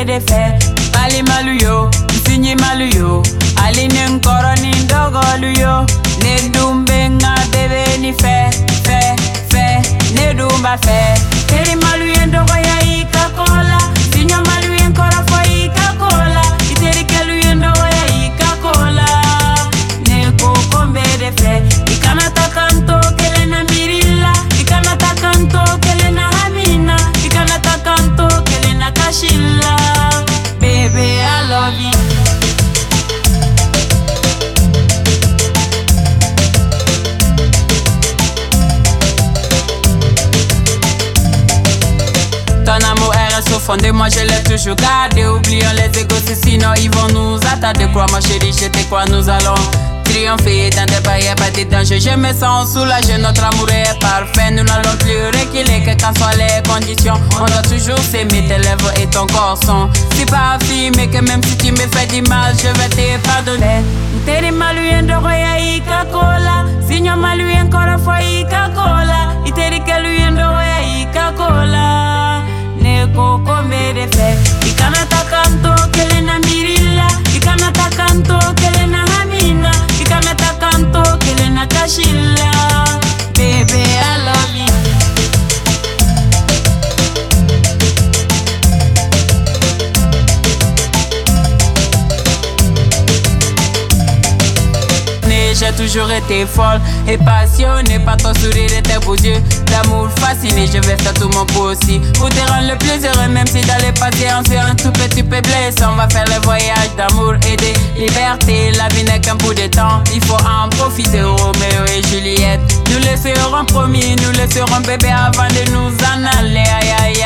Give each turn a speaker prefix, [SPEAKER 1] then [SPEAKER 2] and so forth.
[SPEAKER 1] ke de fe. Bali malu yo, msinyi malu yo. Nkoro ni ndogo lu yo. Nedumbe nga bebe ni fe, fe, fe. Nedumba fe fond de moi, je l'ai toujours gardé. Oublions les égos, sinon ils vont nous attarder. Crois ma chérie, je te crois, nous allons triompher dans des barrières, pas de danger. Je me sens soulagé, notre amour est parfait. Nous n'allons plus reculer, quelles qu'en soient les conditions. On doit toujours s'aimer, tes lèvres et ton corps sont si parfumés que même si tu me fais du mal, je vais te pardonner. Teri toujours été folle et passionnée. Par ton sourire et tes beaux yeux D'amour fasciné, je vais faire tout mon possible Pour te rendre le plus heureux même si les patients sur un tout petit peu blessé On va faire le voyage d'amour et de liberté La vie n'est qu'un bout de temps, il faut en profiter. Roméo et Juliette Nous le serons promis, nous le serons bébé avant de nous en aller. Aïe,